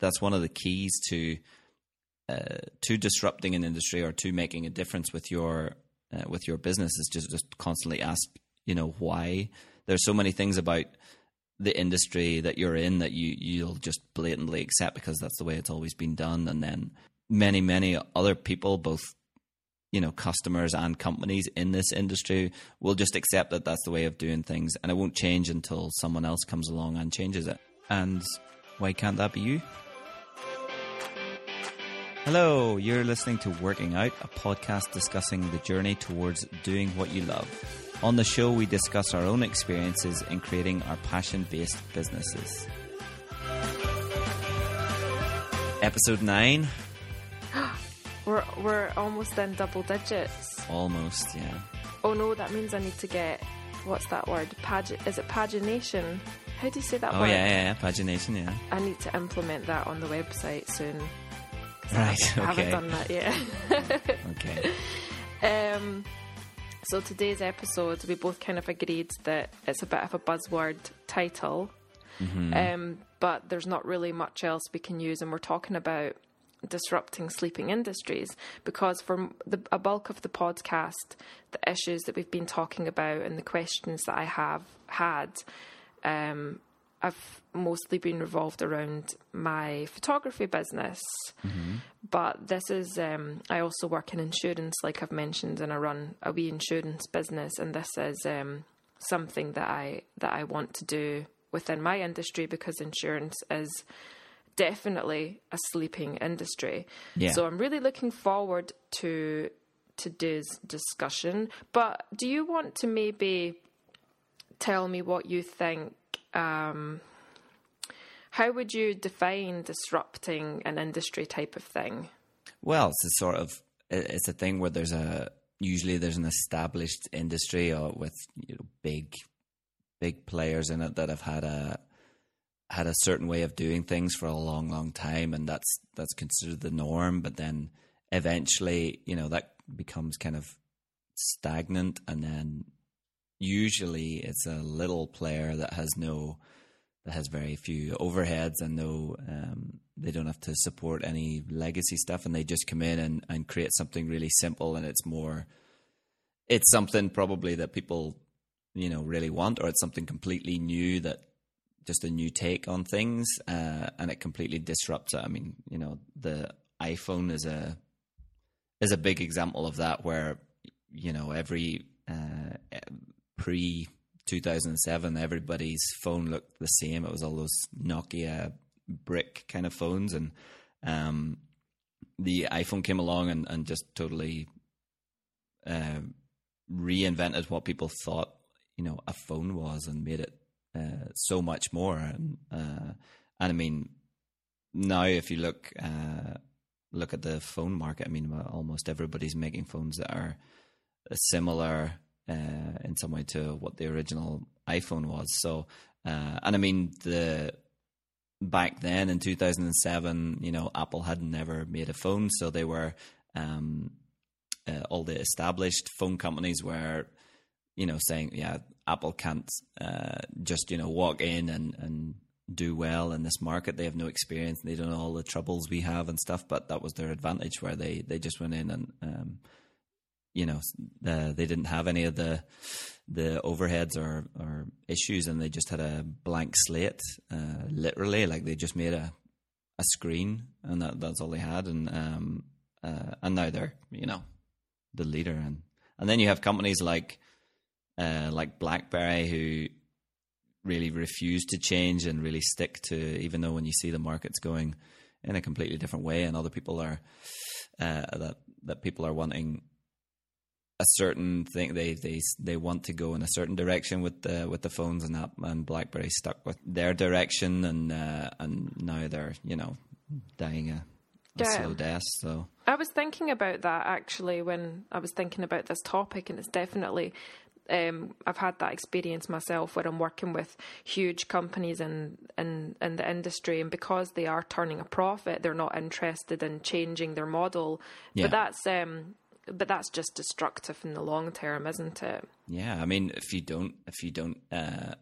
that's one of the keys to uh, to disrupting an industry or to making a difference with your uh, with your business is just just constantly ask you know why. There's so many things about the industry that you're in that you you'll just blatantly accept because that's the way it's always been done. And then many many other people both you know customers and companies in this industry will just accept that that's the way of doing things. And it won't change until someone else comes along and changes it. And why can't that be you Hello, you're listening to Working Out, a podcast discussing the journey towards doing what you love. On the show, we discuss our own experiences in creating our passion based businesses. Episode 9. We're, we're almost in double digits. Almost, yeah. Oh no, that means I need to get, what's that word? Pag- is it pagination? How do you say that Oh, word? yeah, yeah, yeah. Pagination, yeah. I need to implement that on the website soon. Right, I haven't done that yet. Okay. Um, so today's episode, we both kind of agreed that it's a bit of a buzzword title, Mm-hmm. um, but there's not really much else we can use, and we're talking about disrupting sleeping industries because for the a bulk of the podcast, the issues that we've been talking about and the questions that I have had, um, I've mostly been revolved around my photography business. But this is, um, I also work in insurance, like I've mentioned, and I run a wee insurance business, and this is um, something that I that I want to do within my industry because insurance is definitely a sleeping industry. Yeah. So I'm really looking forward to today's discussion. But do you want to maybe tell me what you think? Um, how would you define disrupting an industry type of thing? Well, it's a sort of it's a thing where there's a usually there's an established industry or with you know big big players in it that have had a had a certain way of doing things for a long long time and that's that's considered the norm but then eventually you know that becomes kind of stagnant and then usually it's a little player that has no that has very few overheads and no um, they don't have to support any legacy stuff and they just come in and, and create something really simple and it's more it's something probably that people you know really want or it's something completely new that just a new take on things uh, and it completely disrupts it. I mean you know the iphone is a is a big example of that where you know every uh, pre 2007 everybody's phone looked the same. It was all those nokia brick kind of phones and um, the iphone came along and, and just totally uh, reinvented what people thought you know a phone was and made it uh, so much more. And uh, and I mean now if you look uh, look at the phone market I mean almost everybody's making phones that are similar uh, in some way to what the original iPhone was. So uh, and I mean the back then in 2007 you know Apple had never made a phone. So they were um, uh, all the established phone companies were you know saying yeah apple can't uh, just you know walk in and and do well in this market. They have no experience. They don't know all the troubles we have and stuff. But that was their advantage where they they just went in and um, you know they didn't have any of the the overheads or or issues and they just had a blank slate uh, literally like they just made a a screen and that that's all they had and um uh, and now they're you know the leader. And and then you have companies like uh, like BlackBerry who really refuse to change and really stick to even though when you see the markets going in a completely different way and other people are uh, that that people are wanting a certain thing they they they want to go in a certain direction with the with the phones and that and BlackBerry stuck with their direction and uh, and now they're you know dying a, a Yeah. slow death so I was thinking about that actually when I was thinking about this topic, and it's definitely. Um, I've had that experience myself where I'm working with huge companies in, in in the industry, and because they are turning a profit, they're not interested in changing their model. Yeah. But that's um, but that's just destructive in the long term, isn't it? Yeah, I mean, if you don't, if you don't, uh,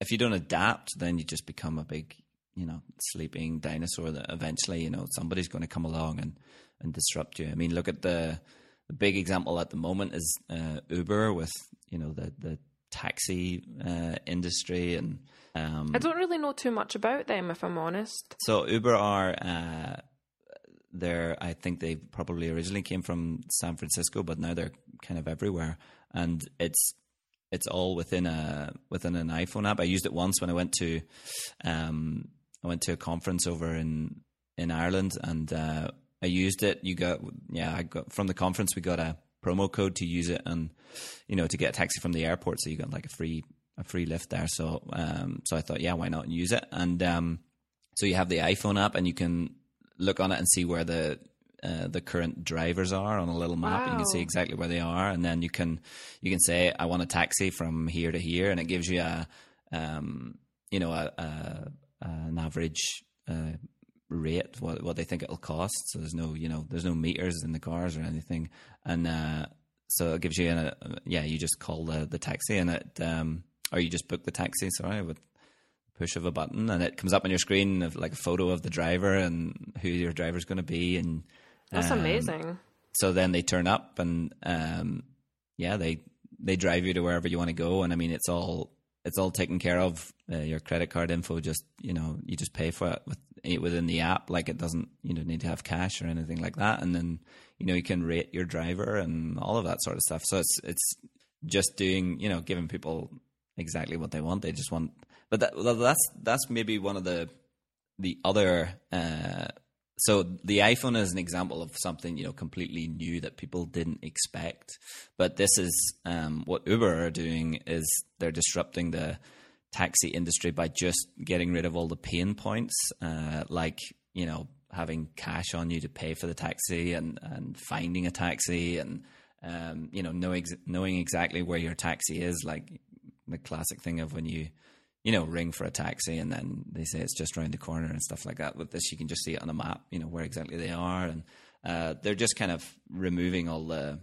if you don't adapt, then you just become a big, you know sleeping dinosaur that eventually you know somebody's going to come along and and disrupt you. I mean, look at the the big example at the moment is uh, Uber with you know the the taxi uh, industry and um, I don't really know too much about them if I'm honest. so Uber are uh, they're I think they probably originally came from San Francisco, but now they're kind of everywhere, and it's it's all within a within an iPhone app. I used it once when I went to um, I went to a conference over in in Ireland, and uh, I used it. You got yeah, I got from the conference we got a promo code to use it, and you know to get a taxi from the airport, so you got like a free a free lift there. So um, so I thought yeah, why not use it? And um, so you have the iPhone app, and you can look on it and see where the uh, the current drivers are on a little map. and You can see exactly where they are, and then you can you can say I want a taxi from here to here, and it gives you a um, you know a, a an average uh, rate what what they think it'll cost. So there's no you know there's no meters in the cars or anything, and uh, so it gives you a yeah you just call the the taxi and it um, or you just book the taxi. Sorry with push of a button and it comes up on your screen of like a photo of the driver and who your driver's going to be and That's um, amazing. so then they turn up and um yeah they they drive you to wherever you want to go. And i mean it's all it's all taken care of. Uh, your credit card info just you know you just pay for it with, within the app. Like it doesn't you don't need to have cash or anything like that. And then you know you can rate your driver and all of that sort of stuff. So it's it's just doing you know giving people exactly what they want. They just want but that, that's that's maybe one of the the other uh, so the iPhone is an example of something you know completely new that people didn't expect. But this is um, what Uber are doing is they're disrupting the taxi industry by just getting rid of all the pain points, uh, like you know having cash on you to pay for the taxi and and finding a taxi and um, you know knowing knowing exactly where your taxi is, like the classic thing of when you you know, ring for a taxi and then they say it's just around the corner and stuff like that. With this, you can just see it on a map, you know, where exactly they are. And uh, they're just kind of removing all the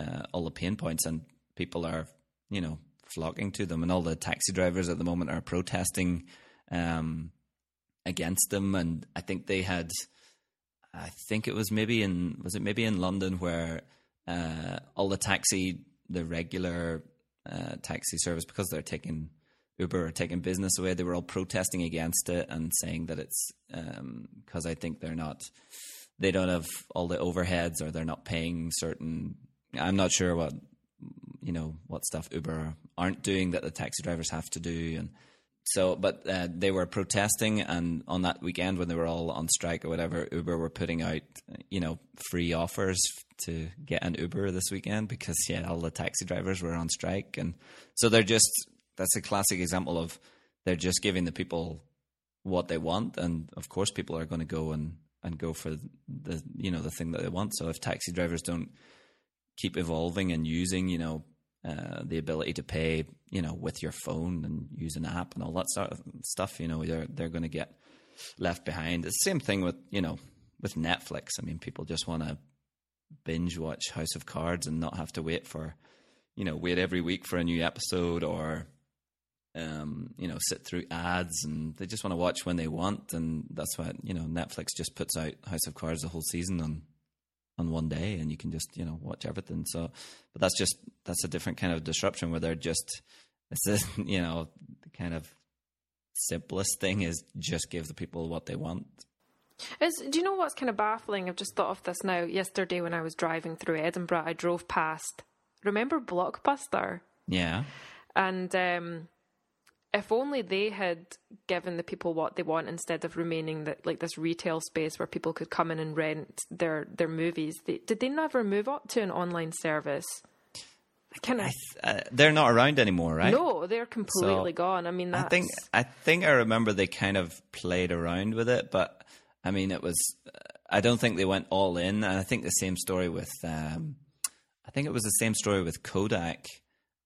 uh, all the pain points, and people are, you know, flocking to them. And all the taxi drivers at the moment are protesting um, against them. And I think they had, I think it was maybe in was it maybe in London where uh, all the taxi, the regular uh, taxi service, because they're taking Uber are taking business away. They were all protesting against it and saying that it's because I think they're not, they don't have all the overheads or they're not paying certain. I'm not sure what you know what stuff Uber aren't doing that the taxi drivers have to do, and so but uh, they were protesting, and on that weekend when they were all on strike or whatever, Uber were putting out you know free offers to get an Uber this weekend because yeah, all the taxi drivers were on strike, and so they're just that's a classic example of they're just giving the people what they want, and of course people are going to go and and go for the you know the thing that they want. So if taxi drivers don't keep evolving and using you know uh, the ability to pay you know with your phone and use an app and all that sort of stuff, you know they're they're going to get left behind. It's the same thing with you know with Netflix. I mean, people just want to binge watch House of Cards and not have to wait for you know wait every week for a new episode or um, you know, sit through ads and they just want to watch when they want. And that's why, you know, Netflix just puts out House of Cards the whole season on, on one day and you can just, you know, watch everything. So, but that's just, that's a different kind of disruption where they're just, it's this, you know, the kind of simplest thing is just give the people what they want. Is, do you know what's kind of baffling? I've just thought of this now. Yesterday, when I was driving through Edinburgh, I drove past. Remember Blockbuster? Yeah. And um, if only they had given the people what they want instead of remaining that like this retail space where people could come in and rent their their movies. They, did they never move up to an online service? I kind of Uh, they're not around anymore, right? no, they're completely So, gone. I mean, that's, I think I think I remember they kind of played around with it, but I mean, it was. I don't think they went all in, and I think the same story with. Um, I think it was the same story with Kodak,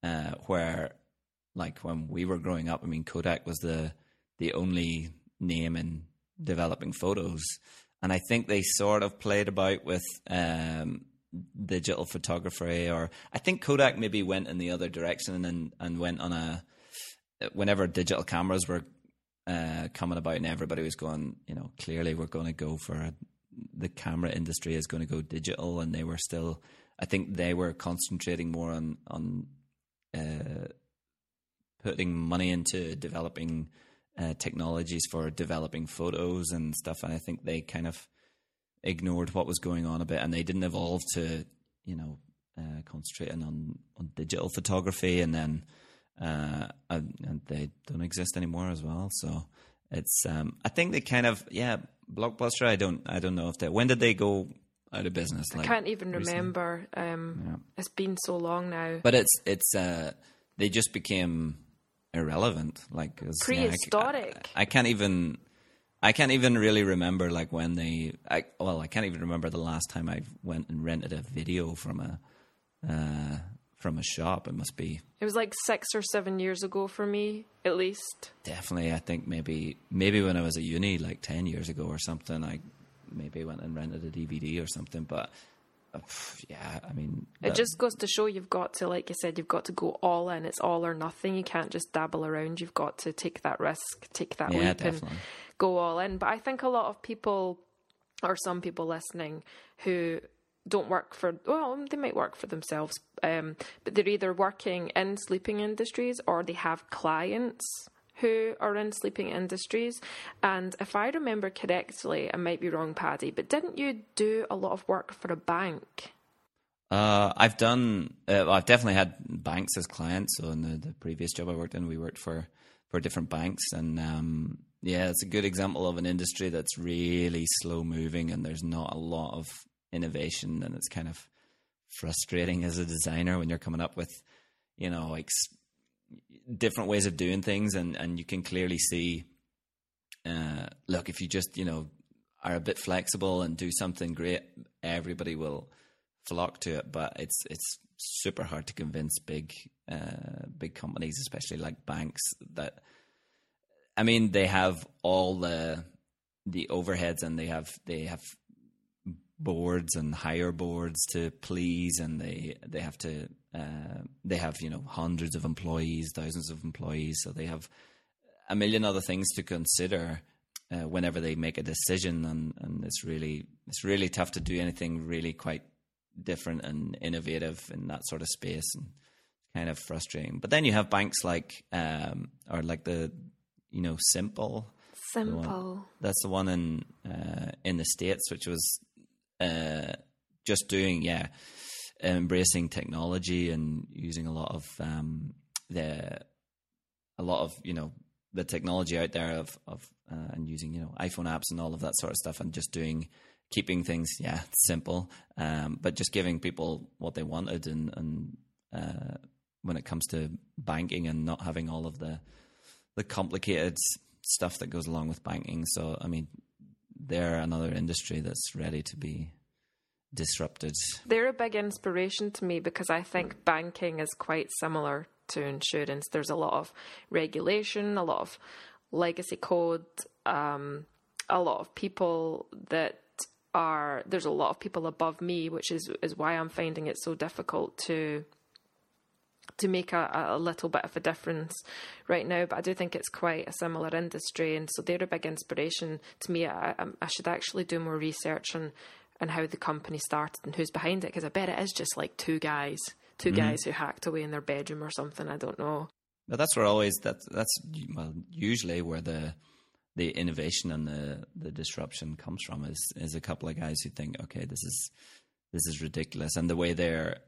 uh, where, like when we were growing up, I mean, Kodak was the the only name in developing photos, and I think they sort of played about with. Um, digital photography or I think Kodak maybe went in the other direction and and went on a whenever digital cameras were uh, coming about, and everybody was going, you know, clearly we're going to go for a, the camera industry is going to go digital, and they were still, I think they were concentrating more on on uh, putting money into developing uh, technologies for developing photos and stuff, and I think they kind of ignored what was going on a bit, and they didn't evolve to, you know, uh, concentrating on on digital photography, and then uh, and, and, they don't exist anymore as well. So it's um, I think they kind of yeah blockbuster. I don't I don't know if they when did they go out of business? Like, I can't even recently? remember. Um, yeah. It's been so long now. But it's it's uh, they just became irrelevant. Like prehistoric. I, I, can't even. I can't even really remember like when they. I well, I can't even remember the last time I went and rented a video from a uh, from a shop. It must be. It was like six or seven years ago for me, at least. Definitely, I think maybe maybe when I was at uni, like ten years ago or something. I maybe went and rented a DVD or something, but. Yeah, I mean, it just goes to show you've got to, like you said, you've got to go all in. It's all or nothing. You can't just dabble around. You've got to take that risk, take that yeah, leap, definitely. and go all in. But I think a lot of people, or some people listening, who don't work for well they might work for themselves um, but they're either working in sleeping industries or they have clients who are in sleeping industries and if i remember correctly i might be wrong paddy but didn't you do a lot of work for a bank uh, I've done. Uh, I've definitely had banks as clients. So in the, the previous job I worked in, we worked for for different banks, and um, yeah, it's a good example of an industry that's really slow moving, and there's not a lot of innovation, and it's kind of frustrating as a designer when you're coming up with, you know, like different ways of doing things, and and you can clearly see. Uh, look, if you just you know are a bit flexible and do something great, everybody will flock to it. But it's it's super hard to convince big uh, big companies, especially like banks, that I mean they have all the the overheads and they have they have boards and higher boards to please, and they they have to uh, they have you know hundreds of employees, thousands of employees, so they have a million other things to consider uh, whenever they make a decision, and, and it's really it's really tough to do anything really quite different and innovative in that sort of space, and kind of frustrating. But then you have banks like um, or like the you know Simple. Simple. The that's the one in uh, in the states, which was uh, just doing yeah, embracing technology and using a lot of um, the a lot of you know the technology out there of of uh, and using you know iPhone apps and all of that sort of stuff and just doing keeping things yeah simple um, but just giving people what they wanted and and uh, when it comes to banking and not having all of the the complicated stuff that goes along with banking. So I mean they're another industry that's ready to be disrupted. They're a big inspiration to me because I think banking is quite similar to insurance. There's a lot of regulation, a lot of legacy code, um, a lot of people that are there's a lot of people above me, which is is why I'm finding it so difficult to to make a, a little bit of a difference right now. But I do think it's quite a similar industry, and so they're a big inspiration to me. I, I should actually do more research on and how the company started and who's behind it, because I bet it is just like two guys, 2 mm guys who hacked away in their bedroom or something. I don't know. But that's where always that that's well usually where the the innovation and the the disruption comes from is is a couple of guys who think okay this is this is ridiculous and the way they're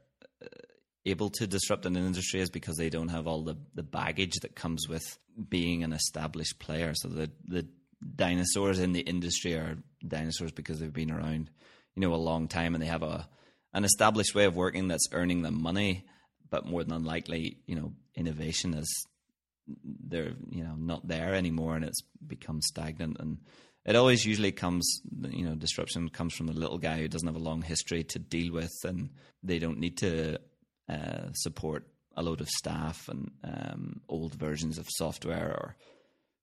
able to disrupt an industry is because they don't have all the, the baggage that comes with being an established player. So the the dinosaurs in the industry are dinosaurs because they've been around, you know, a long time and they have a an established way of working that's earning them money. But more than unlikely, you know, innovation is they're you know not there anymore and it's become stagnant and it always usually comes you know disruption comes from the little guy who doesn't have a long history to deal with and they don't need to uh, support a load of staff and um, old versions of software or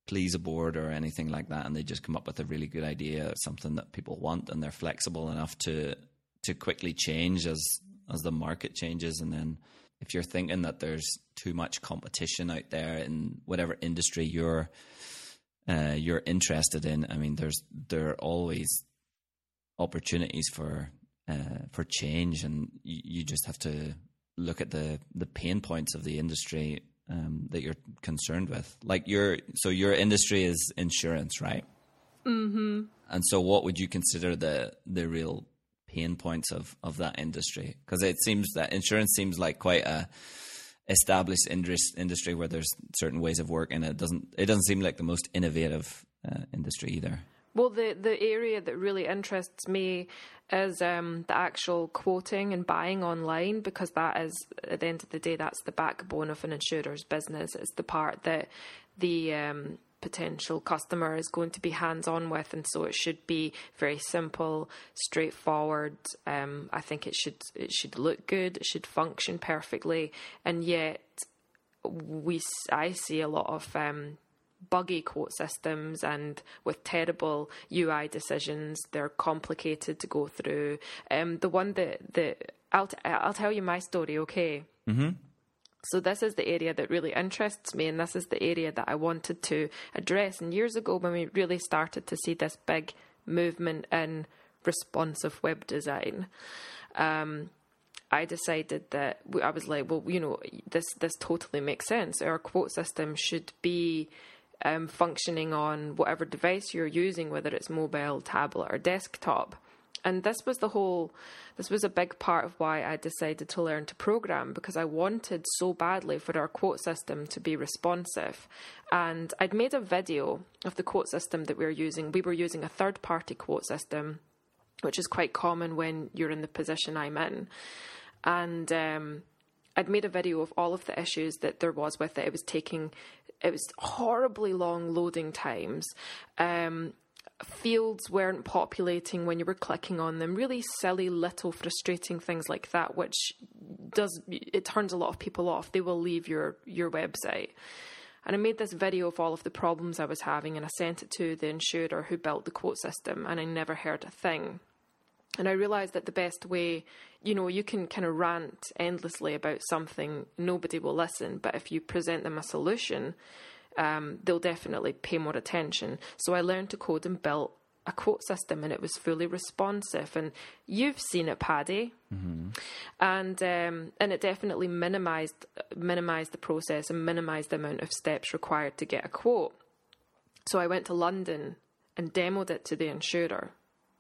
please a board or anything like that, and they just come up with a really good idea, or something that people want, and they're flexible enough to to quickly change as as the market changes. And then if you're thinking that there's too much competition out there in whatever industry you're uh, you're interested in. I mean, there's there are always opportunities for uh, for change, and you, you, just have to look at the the pain points of the industry um, that you're concerned with. Like your so your industry is insurance, right? Mm-hmm. And so, what would you consider the the real pain points of of that industry? Because it seems that insurance seems like quite a established industry where there's certain ways of working. And it doesn't it doesn't seem like the most innovative uh, industry either. Well, the the area that really interests me is um, the actual quoting and buying online because that is at the end of the day that's the backbone of an insurer's business. It's the part that the um, potential customer is going to be hands on with, and so it should be very simple, straightforward. Um, I think it should it should look good, it should function perfectly, and yet we I see a lot of um, buggy quote systems and with terrible UI decisions. They're complicated to go through. Um, the one that that I'll t- I'll tell you my story. Okay. Mm-hmm. So this is the area that really interests me, and this is the area that I wanted to address. And years ago, when we really started to see this big movement in responsive web design. Um, I decided that I was like, well, you know, this this totally makes sense. Our quote system should be um, functioning on whatever device you're using, whether it's mobile, tablet, or desktop. And this was the whole, this was a big part of why I decided to learn to program because I wanted so badly for our quote system to be responsive. And I'd made a video of the quote system that we were using. We were using a third party quote system, which is quite common when you're in the position I'm in. And um, I'd made a video of all of the issues that there was with it. It was taking it was horribly long loading times. Um, fields weren't populating when you were clicking on them. Really silly, little, frustrating things like that, which does it turns a lot of people off. They will leave your your website. And I made this video of all of the problems I was having, and I sent it to the insurer who built the quote system, and I never heard a thing. And I realised that the best way, you know, you can kind of rant endlessly about something, nobody will listen. But if you present them a solution, um, they'll definitely pay more attention. So I learned to code and built a quote system, and it was fully responsive. And you've seen it, Paddy, mm-hmm. and um, and it definitely minimised minimised the process and minimised the amount of steps required to get a quote. So I went to London and demoed it to the insurer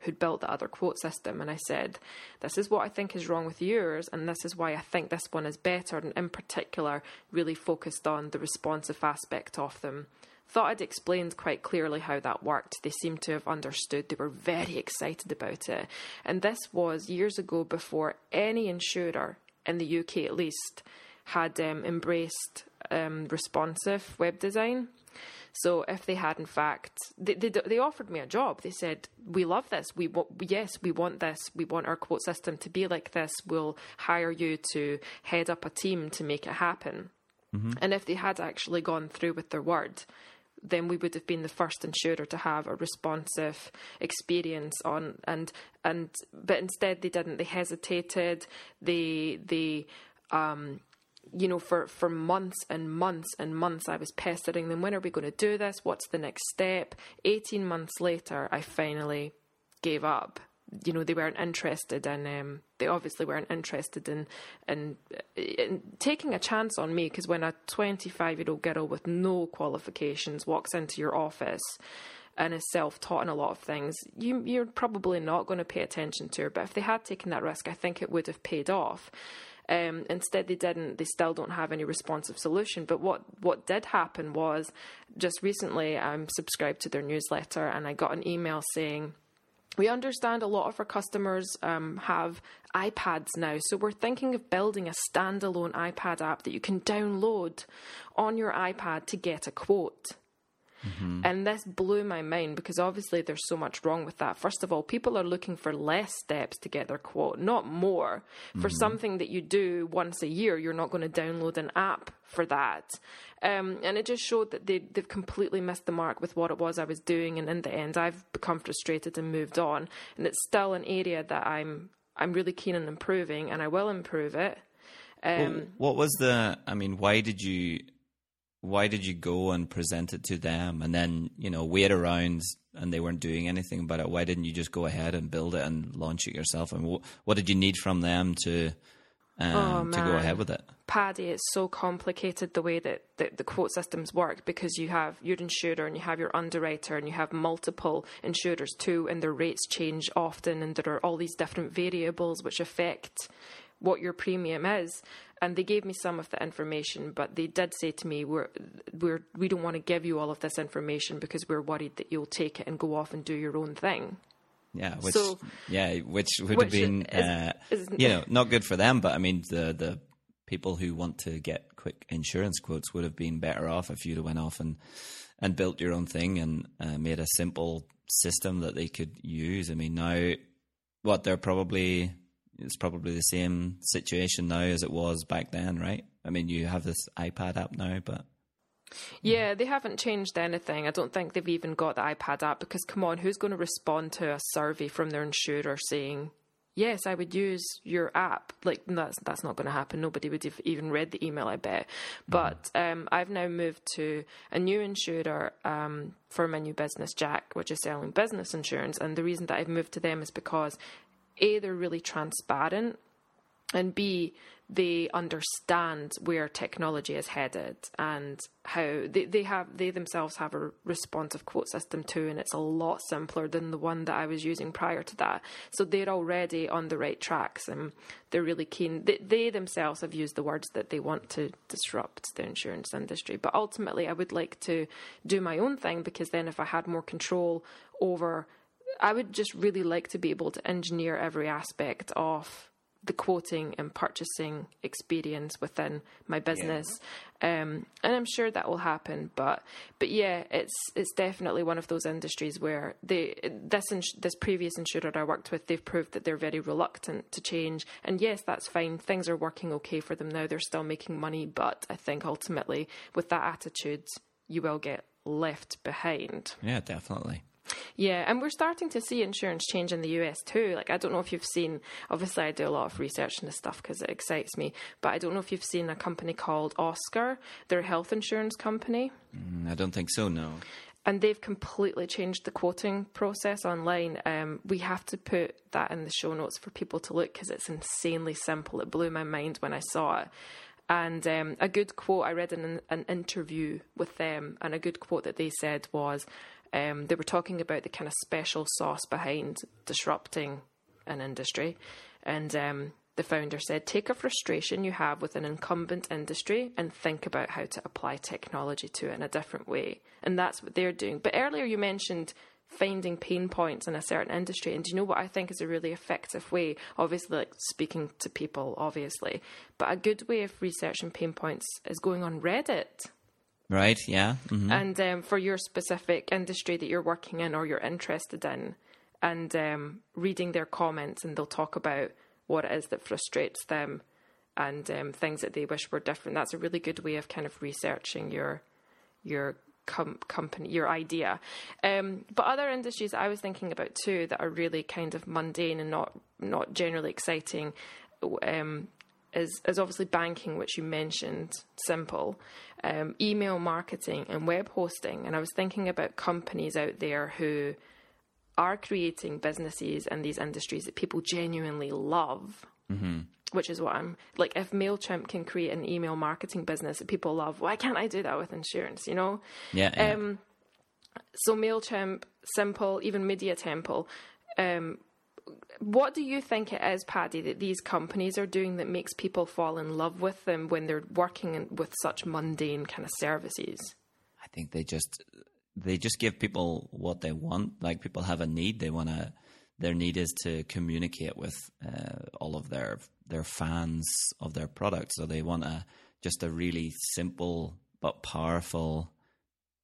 who'd built the other quote system, and I said, This is what I think is wrong with yours, and this is why I think this one is better, and in particular, really focused on the responsive aspect of them. Thought I'd explained quite clearly how that worked. They seemed to have understood. They were very excited about it. And this was years ago before any insurer, in the UK at least, had um, embraced um, responsive web design. So if they had, in fact, they, they, they offered me a job. They said, "We love this. We want, yes, we want this. We want our quote system to be like this. We'll hire you to head up a team to make it happen." Mm-hmm. And if they had actually gone through with their word, then we would have been the first insurer to have a responsive experience on and and but instead they didn't. They hesitated. They they um, you know, for, for months and months and months, I was pestering them. When are we going to do this? What's the next step? 18 months later, I finally gave up. You know, they weren't interested in, um, they obviously weren't interested in, in, in taking a chance on me because when a 25 year old girl with no qualifications walks into your office, and is self taught in a lot of things, you, you're probably not going to pay attention to her. But if they had taken that risk, I think it would have paid off. Um, instead, they didn't. They still don't have any responsive solution. But what what did happen was, just recently, I'm subscribed to their newsletter, and I got an email saying. We understand a lot of our customers um, have iPads now, so we're thinking of building a standalone iPad app that you can download on your iPad to get a quote. Mm-hmm. And this blew my mind because obviously there's so much wrong with that. First of all, people are looking for less steps to get their quote, not more. For mm-hmm. something that you do once a year, you're not going to download an app for that. Um, and it just showed that they, they've completely missed the mark with what it was I was doing. And in the end, I've become frustrated and moved on. And it's still an area that I'm I'm really keen on improving, and I will improve it. Um, well, what was the? I mean, why did you why did you go and present it to them and then you know wait around and they weren't doing anything about it? Why didn't you just go ahead and build it and launch it yourself? And what, what did you need from them to um, Oh, to go ahead with it? Paddy, it's so complicated the way that, that the quote systems work because you have your insurer and you have your underwriter and you have multiple insurers too, and their rates change often, and there are all these different variables which affect what your premium is. And they gave me some of the information, but they did say to me, "We're we're we don't want to give you all of this information because we're worried that you'll take it and go off and do your own thing." Yeah, which So- yeah, which would Which have been is- uh, is- you know not good for them. But I mean, the the people who want to get quick insurance quotes would have been better off if you'd have went off and and built your own thing and uh, made a simple system that they could use. I mean, now what they're probably it's probably the same situation now as it was back then, right? I mean, you have this iPad app now, but Yeah, they haven't changed anything. I don't think they've even got the iPad app because, come on, who's going to respond to a survey from their insurer saying, "Yes, I would use your app"? Like that's that's not going to happen. Nobody would have even read the email, I bet. But um, I've now moved to a new insurer um, for my new business, Jack, which is selling business insurance. And the reason that I've moved to them is because a they're really transparent and B, they understand where technology is headed and how they, they have they themselves have a responsive quote system too, and it's a lot simpler than the one that I was using prior to that. So they're already on the right tracks, and they're really keen. They, they themselves have used the words that they want to disrupt the insurance industry, but ultimately, I would like to do my own thing because then, if I had more control over I would just really like to be able to engineer every aspect of the quoting and purchasing experience within my business, um, and I'm sure that will happen. But but yeah, it's it's definitely one of those industries where they this ins- this previous insurer I worked with, they've proved that they're very reluctant to change. And yes, that's fine. Things are working okay for them now. They're still making money, but I think ultimately with that attitude, you will get left behind. yeah, definitely. Yeah, and we're starting to see insurance change in the US too. Like, I don't know if you've seen, obviously, I do a lot of research in this stuff because it excites me, but I don't know if you've seen a company called Oscar. They're a health insurance company, Mm, I don't think so. No. and they've completely changed the quoting process online. Um, we have to put that in the show notes for people to look because it's insanely simple. It blew my mind when I saw it. And um, a good quote I read in an, an interview with them, and a good quote that they said was um, they were talking about the kind of special sauce behind disrupting an industry. And um, the founder said, Take a frustration you have with an incumbent industry and think about how to apply technology to it in a different way. And that's what they're doing. But earlier you mentioned finding pain points in a certain industry. And do you know what I think is a really effective way? Obviously, like speaking to people, obviously. But a good way of researching pain points is going on Reddit. Right? Yeah. hmm And um, for your specific industry that you're working in or you're interested in, and um, reading their comments, and they'll talk about what it is that frustrates them and um, things that they wish were different. That's a really good way of kind of researching your your com- company, your idea. Um, but other industries I was thinking about too that are really kind of mundane and not not generally exciting. Um, is, is obviously banking, which you mentioned, simple, um, email marketing, and web hosting. And I was thinking about companies out there who are creating businesses in these industries that people genuinely love. Mm-hmm. Which is what I'm like. If Mailchimp can create an email marketing business that people love, why can't I do that with insurance? You know. Yeah. yeah. Um, so Mailchimp, Simple, even Media Temple. Um, what do you think it is, Paddy, that these companies are doing that makes people fall in love with them when they're working with such mundane kind of services? I think they just they just give people what they want. Like people have a need, they want to. Their need is to communicate with uh, all of their their fans of their product. So they want a just a really simple but powerful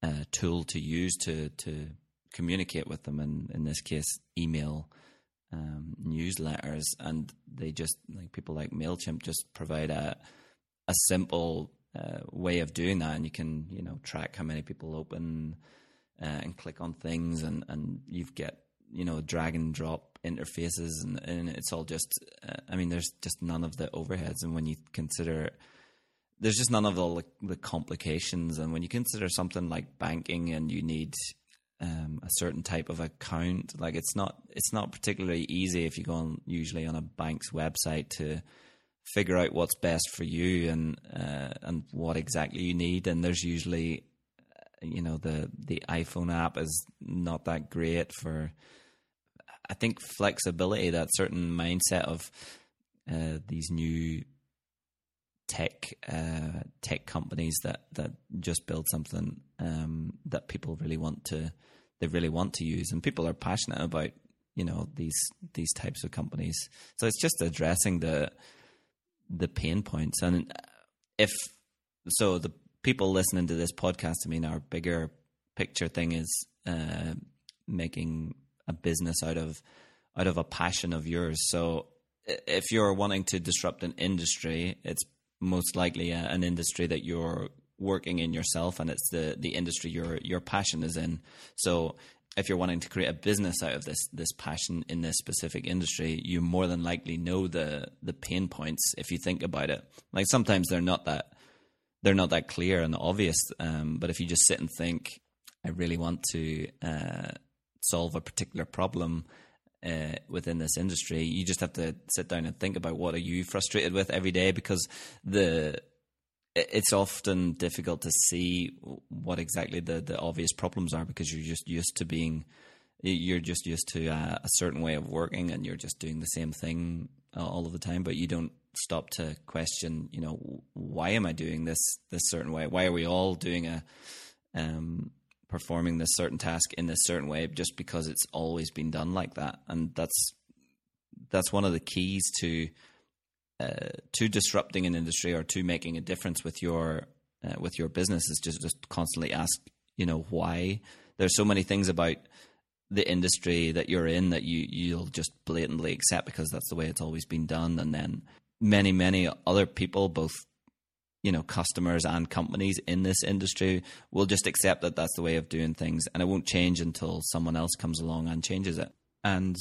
uh, tool to use to to communicate with them. And in this case, email um, newsletters, and they just like people like Mailchimp just provide a a simple uh, way of doing that, and you can you know track how many people open uh, and click on things, and and you've get you know drag and drop interfaces, and, and it's all just uh, I mean there's just none of the overheads, and when you consider there's just none of the the complications. And when you consider something like banking, and you need um, a certain type of account, like it's not it's not particularly easy if you go on usually on a bank's website to figure out what's best for you and uh, and what exactly you need. And there's usually uh, you know the the iPhone app is not that great for I think flexibility that certain mindset of uh, these new tech uh, tech companies that that just build something um, that people really want to they really want to use and people are passionate about you know these these types of companies. So it's just addressing the the pain points. And if so the people listening to this podcast i mean our bigger picture thing is uh, making a business out of out of a passion of yours. So if you're wanting to disrupt an industry it's most likely a, an industry that you're working in yourself and it's the the industry your your passion is in so if you're wanting to create a business out of this this passion in this specific industry you more than likely know the the pain points if you think about it like sometimes they're not that they're not that clear and obvious um, but if you just sit and think i really want to uh, solve a particular problem uh, within this industry. You just have to sit down and think about what are you frustrated with every day because the it's often difficult to see what exactly the, the obvious problems are because you're just used to being you're just used to a, a certain way of working and you're just doing the same thing all of the time but you don't stop to question you know why am i doing this this certain way? Why are we all doing a um performing this certain task in this certain way just because it's always been done like that? And that's that's one of the keys to uh, to disrupting an industry or to making a difference with your uh, with your business is just just constantly ask you know why. There's so many things about the industry that you're in that you you'll just blatantly accept because that's the way it's always been done. And then many many other people both you know customers and companies in this industry will just accept that that's the way of doing things. And it won't change until someone else comes along and changes it. And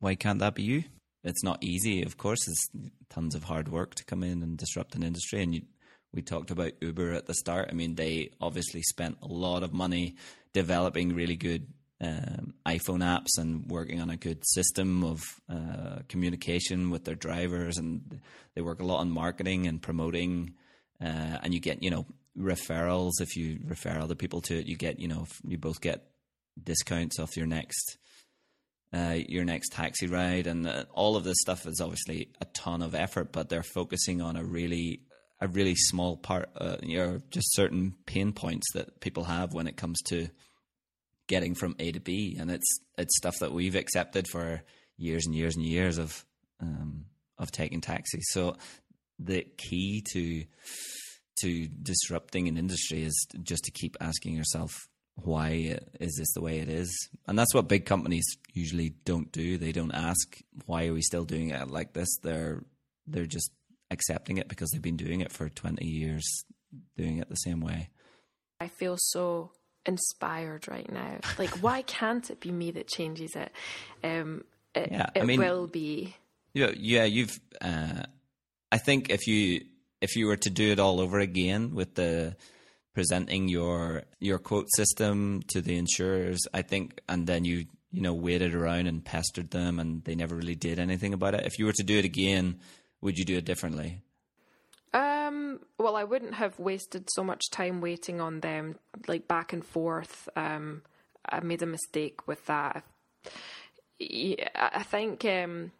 why can't that be you it's not easy of course. It's tons of hard work to come in and disrupt an industry. And you, we talked about uber at the start. I mean they obviously spent a lot of money developing really good um, iphone apps and working on a good system of uh, communication with their drivers. And they work a lot on marketing and promoting uh, and you get you know referrals. If you refer other people to it. You get you know you both get discounts off your next uh, your next taxi ride, and uh, all of this stuff is obviously a ton of effort, but they're focusing on a really a really small part, uh, you know, just certain pain points that people have when it comes to getting from A to B, and it's it's stuff that we've accepted for years and years and years of um, of taking taxis. So the key to to disrupting an industry is just to keep asking yourself why is this the way it is. And that's what big companies usually don't do. They don't ask why are we still doing it like this? They're they're just accepting it because they've been doing it for 20 years doing it the same way. I feel so inspired right now. Like why can't it be me that changes it? Um it, yeah, I mean, will be. yeah yeah you've uh I think if you if you were to do it all over again with the presenting your your quote system to the insurers, I think, and then you you know waited around and pestered them, and they never really did anything about it. If you were to do it again, would you do it differently? Um, well, I wouldn't have wasted so much time waiting on them, like back and forth. Um, I made a mistake with that. Yeah, I think um,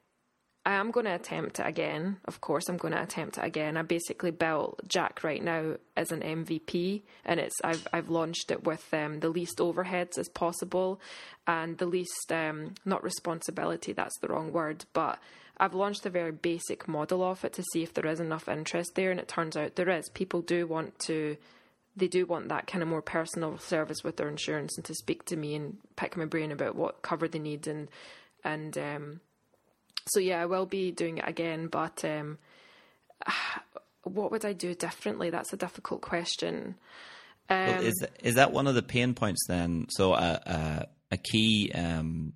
I am going to attempt it again. Of course, I'm going to attempt it again. I basically built Jack right now as an MVP, and it's I've I've launched it with um, the least overheads as possible, and the least um, not responsibility. That's the wrong word, but I've launched a very basic model of it to see if there is enough interest there, and it turns out there is. People do want to. They do want that kind of more personal service with their insurance and to speak to me and pick my brain about what cover they need and and um, so yeah, I will be doing it again, but um, what would I do differently? That's a difficult question. Um, well, is that, is that one of the pain points then? So uh, uh, a key um,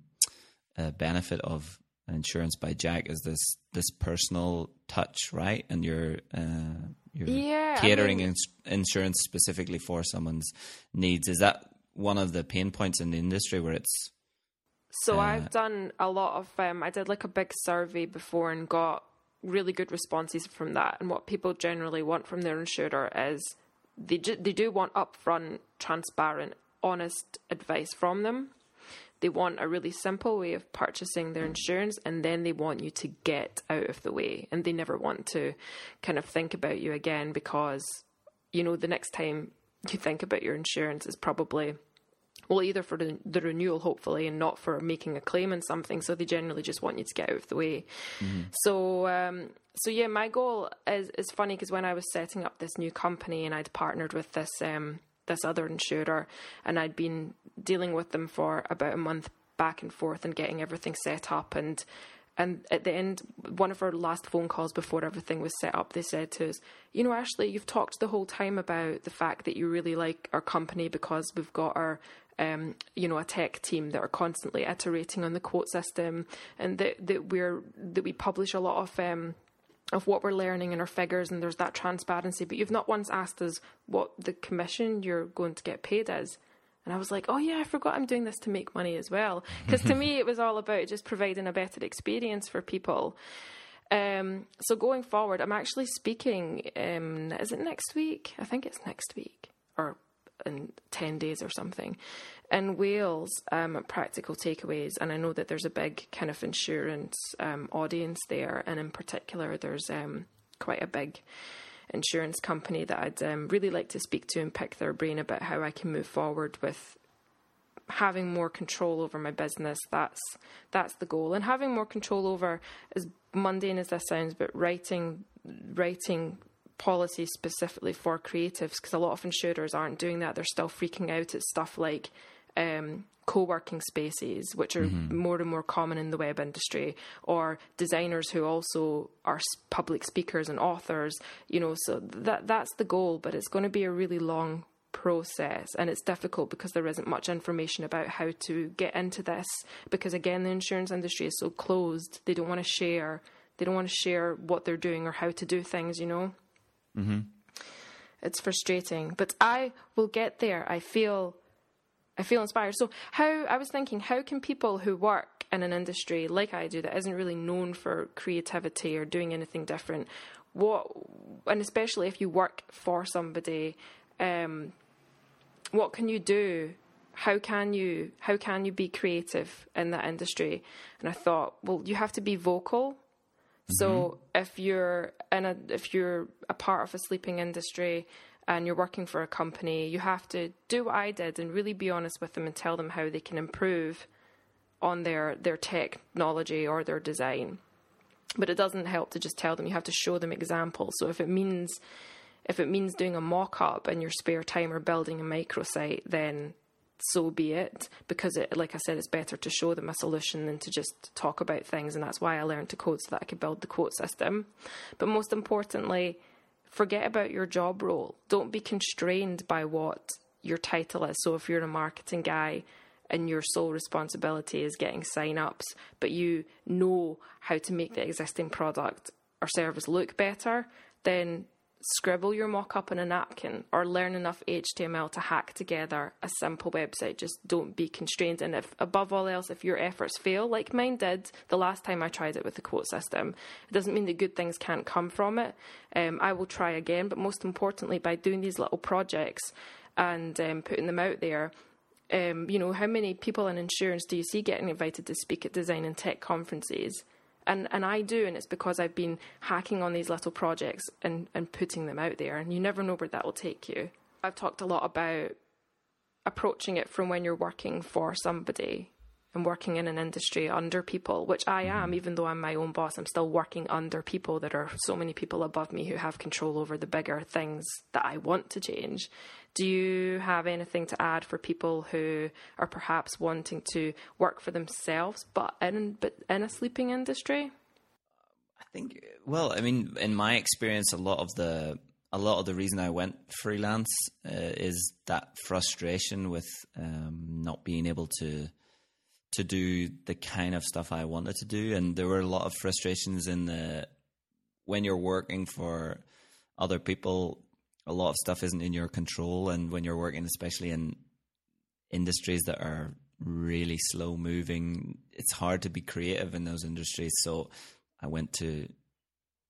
uh, benefit of insurance by Jack is this this personal touch, right? And you're uh, you're Yeah, I catering mean- ins- insurance specifically for someone's needs. Is that one of the pain points in the industry where it's So Uh, I've done a lot of. Um, I did like a big survey before and got really good responses from that. And what people generally want from their insurer is they ju- they do want upfront, transparent, honest advice from them. They want a really simple way of purchasing their insurance, and then they want you to get out of the way, and they never want to kind of think about you again because you know the next time you think about your insurance is probably well, either for the, the renewal, hopefully, and not for making a claim on something. So they generally just want you to get out of the way. So, um, so yeah, my goal is is funny because when I was setting up this new company and I'd partnered with this um, this other insurer, and I'd been dealing with them for about a month back and forth and getting everything set up and. And at the end, one of our last phone calls before everything was set up, they said to us, You know, Ashley, you've talked the whole time about the fact that you really like our company because we've got our um, you know, a tech team that are constantly iterating on the quote system, and that that we're that we publish a lot of um, of what we're learning in our figures, and there's that transparency. But you've not once asked us what the commission you're going to get paid is. And I was like, oh yeah, I forgot I'm doing this to make money as well. Because to me, it was all about just providing a better experience for people. Um, so going forward, I'm actually speaking. Um, is it next week? I think it's next week or in ten days or something. In Wales, um, at Practical Takeaways, and I know that there's a big kind of insurance um, audience there, and in particular, there's um, quite a big insurance company that I'd um, really like to speak to and pick their brain about how I can move forward with having more control over my business. That's that's the goal. And having more control over as mundane as this sounds but writing writing policies specifically for creatives because a lot of insurers aren't doing that. They're still freaking out at stuff like um, co-working spaces which are more and more common in the web industry or designers who also are public speakers and authors you know so that that's the goal but it's going to be a really long process and it's difficult because there isn't much information about how to get into this because again the insurance industry is so closed they don't want to share they don't want to share what they're doing or how to do things you know? It's frustrating but i will get there i feel i feel inspired. So how i was thinking how can people who work in an industry like i do that isn't really known for creativity or doing anything different what and especially if you work for somebody um what can you do? How can you how can you be creative in that industry? And i thought well you have to be vocal. So if you're in a if you're a part of a sleeping industry and you're working for a company you have to do what i did and really be honest with them and tell them how they can improve on their their technology or their design. But it doesn't help to just tell them you have to show them examples. So if it means if it means doing a mock-up in your spare time or building a microsite then so be it because it like i said it's better to show them a solution than to just talk about things. And that's why i learned to code so that i could build the quote system. But most importantly forget about your job role. Don't be constrained by what your title is. So if you're a marketing guy and your sole responsibility is getting sign ups, but you know how to make the existing product or service look better, then scribble your mock up on a napkin or learn enough HTML to hack together a simple website. Just don't be constrained. And if above all else, if your efforts fail, like mine did the last time I tried it with the quote system, it doesn't mean that good things can't come from it. Um, I will try again, but most importantly, by doing these little projects and um, putting them out there, um, you know, how many people in insurance do you see getting invited to speak at design and tech conferences? And and I do, and it's because I've been hacking on these little projects and, and putting them out there, and you never know where that will take you. I've talked a lot about approaching it from when you're working for somebody and working in an industry under people, which I am, even though I'm my own boss, I'm still working under people that are so many people above me who have control over the bigger things that I want to change. Do you have anything to add for people who are perhaps wanting to work for themselves but in but in a sleeping industry? I think well, I mean, in my experience, a lot of the a lot of the reason I went freelance uh, is that frustration with um, not being able to to do the kind of stuff I wanted to do, and there were a lot of frustrations in the when you're working for other people. A lot of stuff isn't in your control, and when you're working, especially in industries that are really slow moving, it's hard to be creative in those industries. So I went to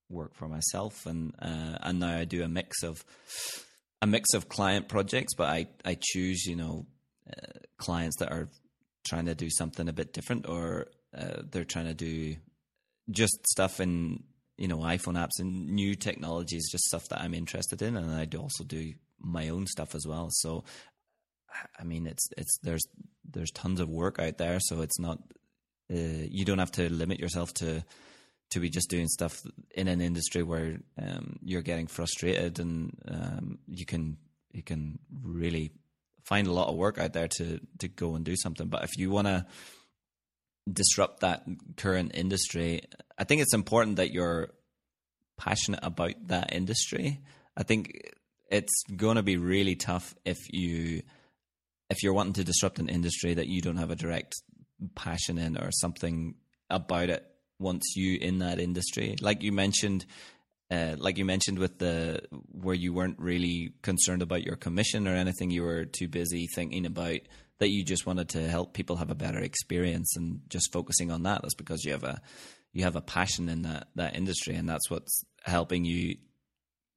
work for myself, and uh, and now I do a mix of a mix of client projects, but I I choose you know uh, clients that are trying to do something a bit different, or uh, they're trying to do just stuff in you know iPhone apps and new technologies, just stuff that I'm interested in, and I do also do my own stuff as well. So I mean, it's it's there's there's tons of work out there, so it's not uh, you don't have to limit yourself to to be just doing stuff in an industry where um, you're getting frustrated, and um, you can you can really find a lot of work out there to to go and do something. But if you want to disrupt that current industry, I think it's important that you're passionate about that industry. I think it's going to be really tough if you if you're wanting to disrupt an industry that you don't have a direct passion in or something about it once you in that industry like you mentioned uh, like you mentioned with the where you weren't really concerned about your commission or anything you were too busy thinking about that you just wanted to help people have a better experience and just focusing on that that's because you have a you have a passion in that that industry and that's what's helping you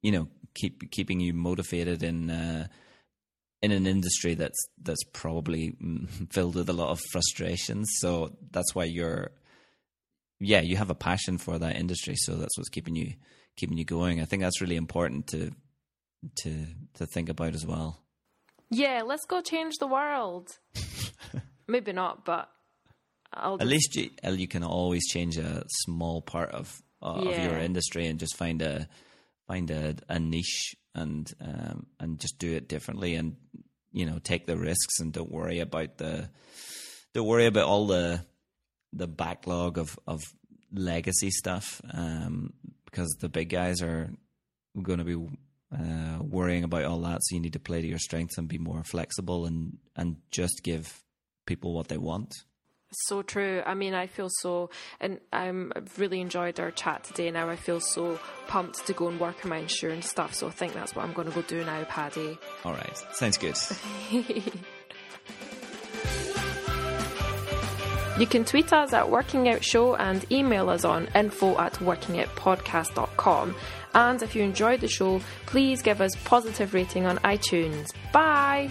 you know keep keeping you motivated in uh, in an industry that's that's probably filled with a lot of frustrations. So that's why you're, yeah, you have a passion for that industry. So that's what's keeping you keeping you going. I think that's really important to to to think about as well. Yeah, let's go change the world. Maybe not, but I'll at least you, you can always change a small part of uh, yeah. of your industry and just find a find a, a niche and um, and just do it differently and you know take the risks and don't worry about the don't worry about all the the backlog of of legacy stuff um, because the big guys are going to be uh, worrying about all that. So you need to play to your strengths and be more flexible and and just give people what they want so true. I mean, I feel so, and I'm, I've really enjoyed our chat today. Now I feel so pumped to go and work on my insurance stuff. So I think that's what I'm going to go do now, Paddy. All right, sounds good. You can tweet us at Working Out Show and email us on info at workingoutpodcast.com. And if you enjoyed the show, please give us positive rating on iTunes. Bye!